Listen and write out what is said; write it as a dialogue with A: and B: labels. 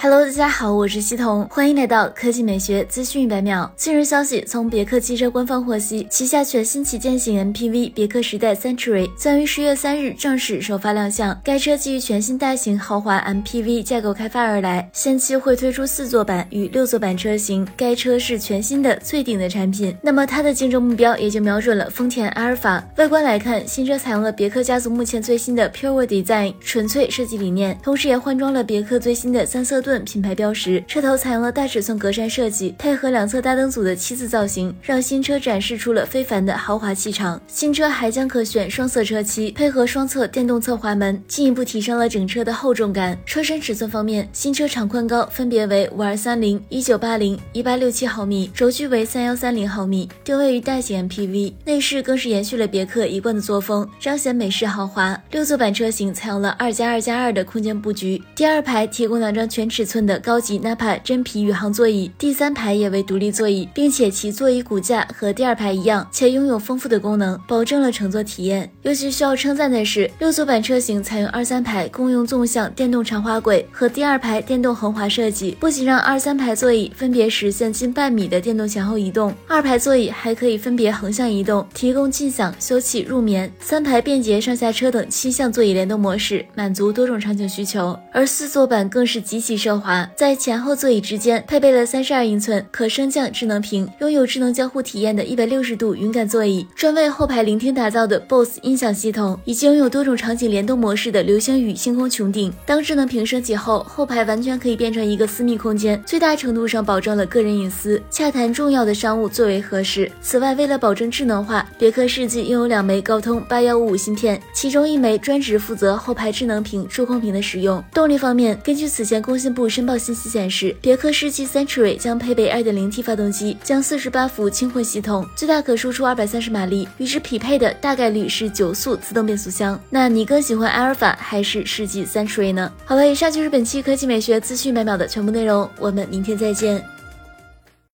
A: Hello，大家好，我是西彤，欢迎来到科技美学资讯一百秒。近日消息，从别克汽车官方获悉，旗下全新旗舰型 MPV 别克时代 Century 将于十月三日正式首发亮相。该车基于全新大型豪华 MPV 架构开发而来，先期会推出四座版与六座版车型。该车是全新的最顶的产品，那么它的竞争目标也就瞄准了丰田阿尔法。外观来看，新车采用了别克家族目前最新的 Pure Design 纯粹设计理念，同时也换装了别克最新的三色。盾品牌标识，车头采用了大尺寸格栅设计，配合两侧大灯组的七字造型，让新车展示出了非凡的豪华气场。新车还将可选双色车漆，配合双侧电动侧滑门，进一步提升了整车的厚重感。车身尺寸方面，新车长宽高分别为五二三零、一九八零、一八六七毫米，轴距为三幺三零毫米，定位于大型 MPV。内饰更是延续了别克一贯的作风，彰显美式豪华。六座版车型采用了二加二加二的空间布局，第二排提供两张全。尺尺寸的高级 Napa 真皮宇航座椅，第三排也为独立座椅，并且其座椅骨架和第二排一样，且拥有丰富的功能，保证了乘坐体验。尤其需要称赞的是，六座版车型采用二三排共用纵向电动长滑轨和第二排电动横滑设计，不仅让二三排座椅分别实现近半米的电动前后移动，二排座椅还可以分别横向移动，提供静享、休憩、入眠。三排便捷上下车等七项座椅联动模式，满足多种场景需求。而四座版更是极其奢。华，在前后座椅之间配备了三十二英寸可升降智能屏，拥有智能交互体验的一百六十度云感座椅，专为后排聆听打造的 BOSE 音响系统，以及拥有多种场景联动模式的流星雨星空穹顶。当智能屏升级后，后排完全可以变成一个私密空间，最大程度上保证了个人隐私，洽谈重要的商务最为合适。此外，为了保证智能化，别克世纪拥有两枚高通八幺五五芯片，其中一枚专职负责后排智能屏触控屏的使用。动力方面，根据此前工信部。部申报信息显示，别克世纪 Century 将配备 2.0T 发动机，将48伏轻混系统，最大可输出230马力。与之匹配的大概率是九速自动变速箱。那你更喜欢阿尔法还是世纪 Century 呢？好了，以上就是本期科技美学资讯每秒的全部内容，我们明天再见。